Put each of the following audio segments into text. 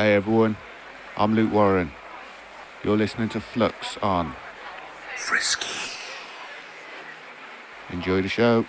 Hey everyone, I'm Luke Warren. You're listening to Flux on Frisky. Enjoy the show.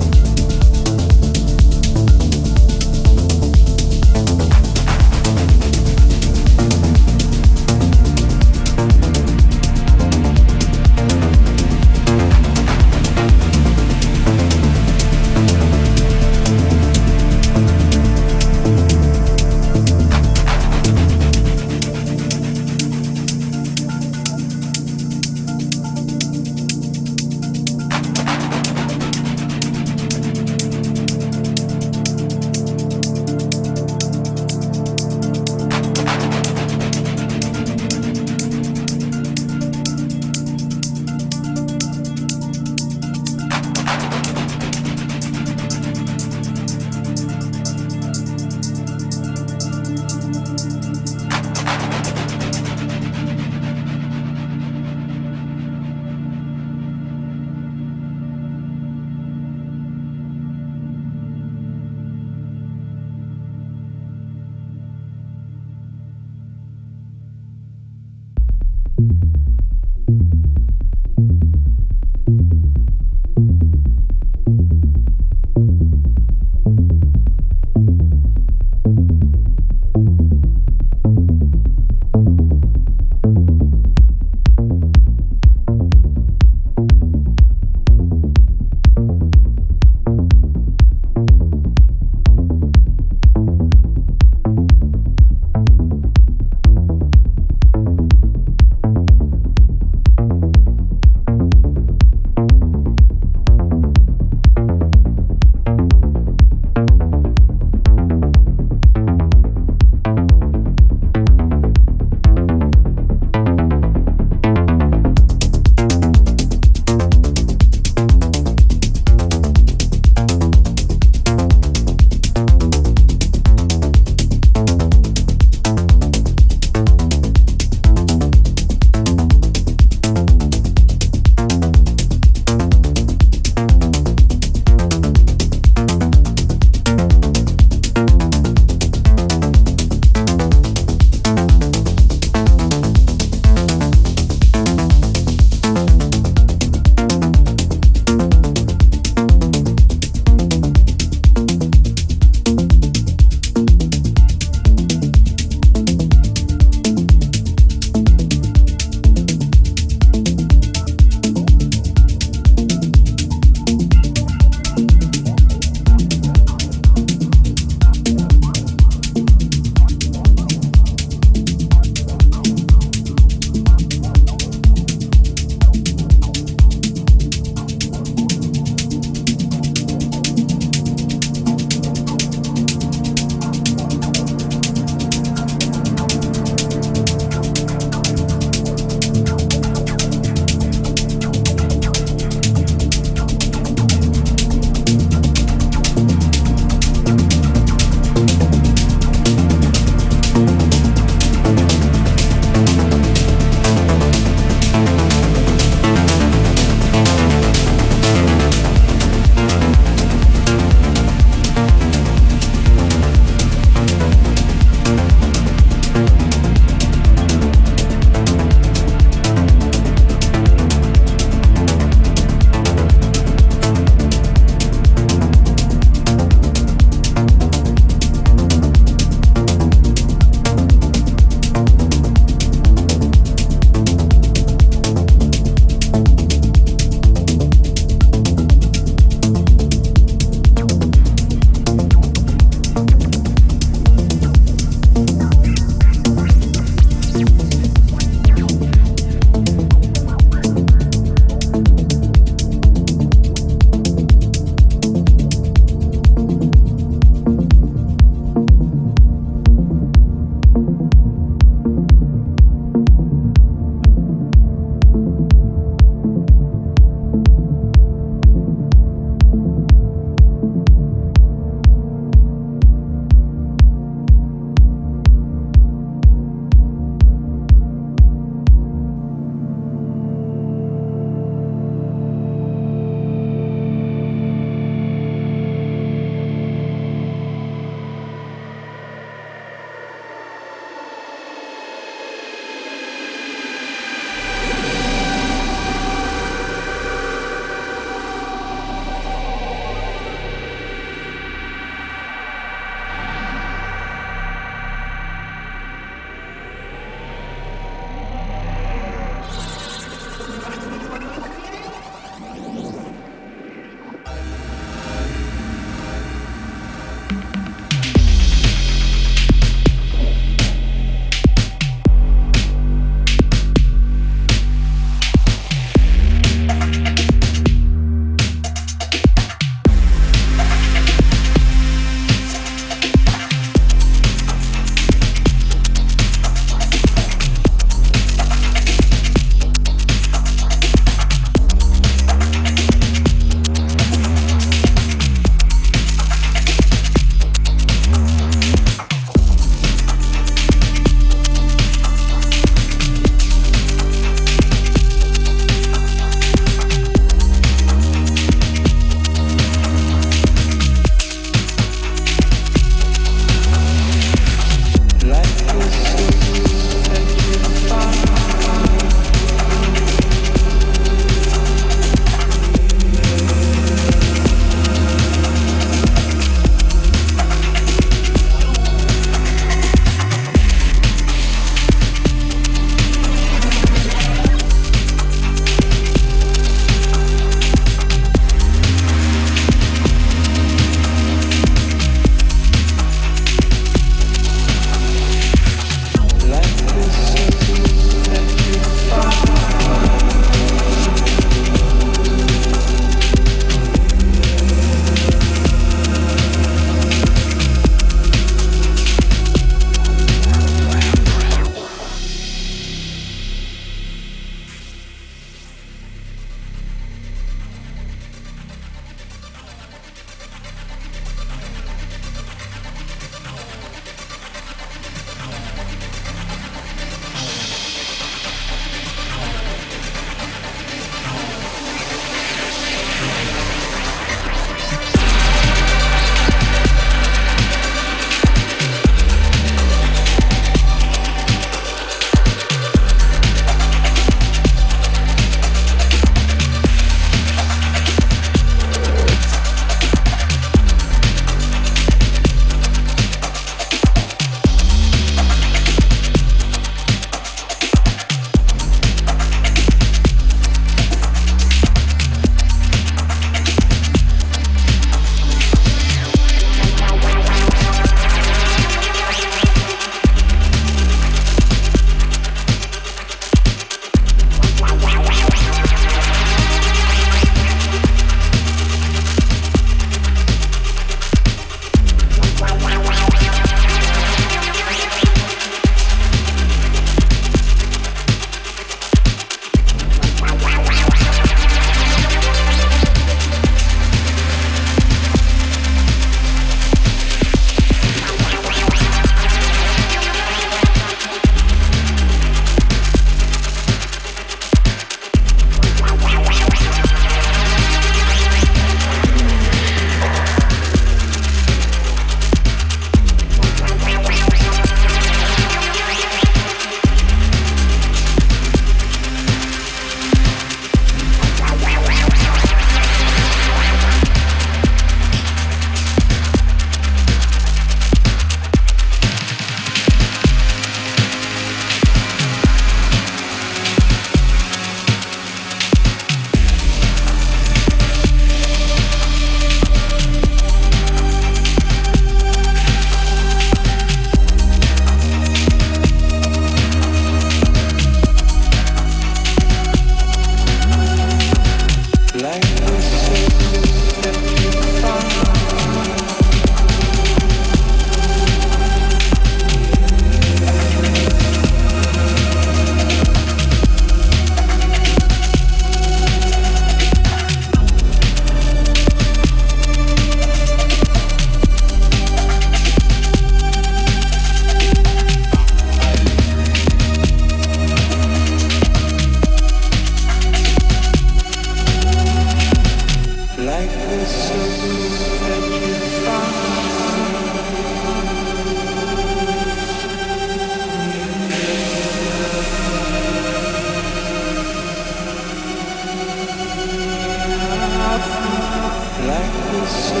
Like the soul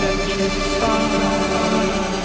that you found.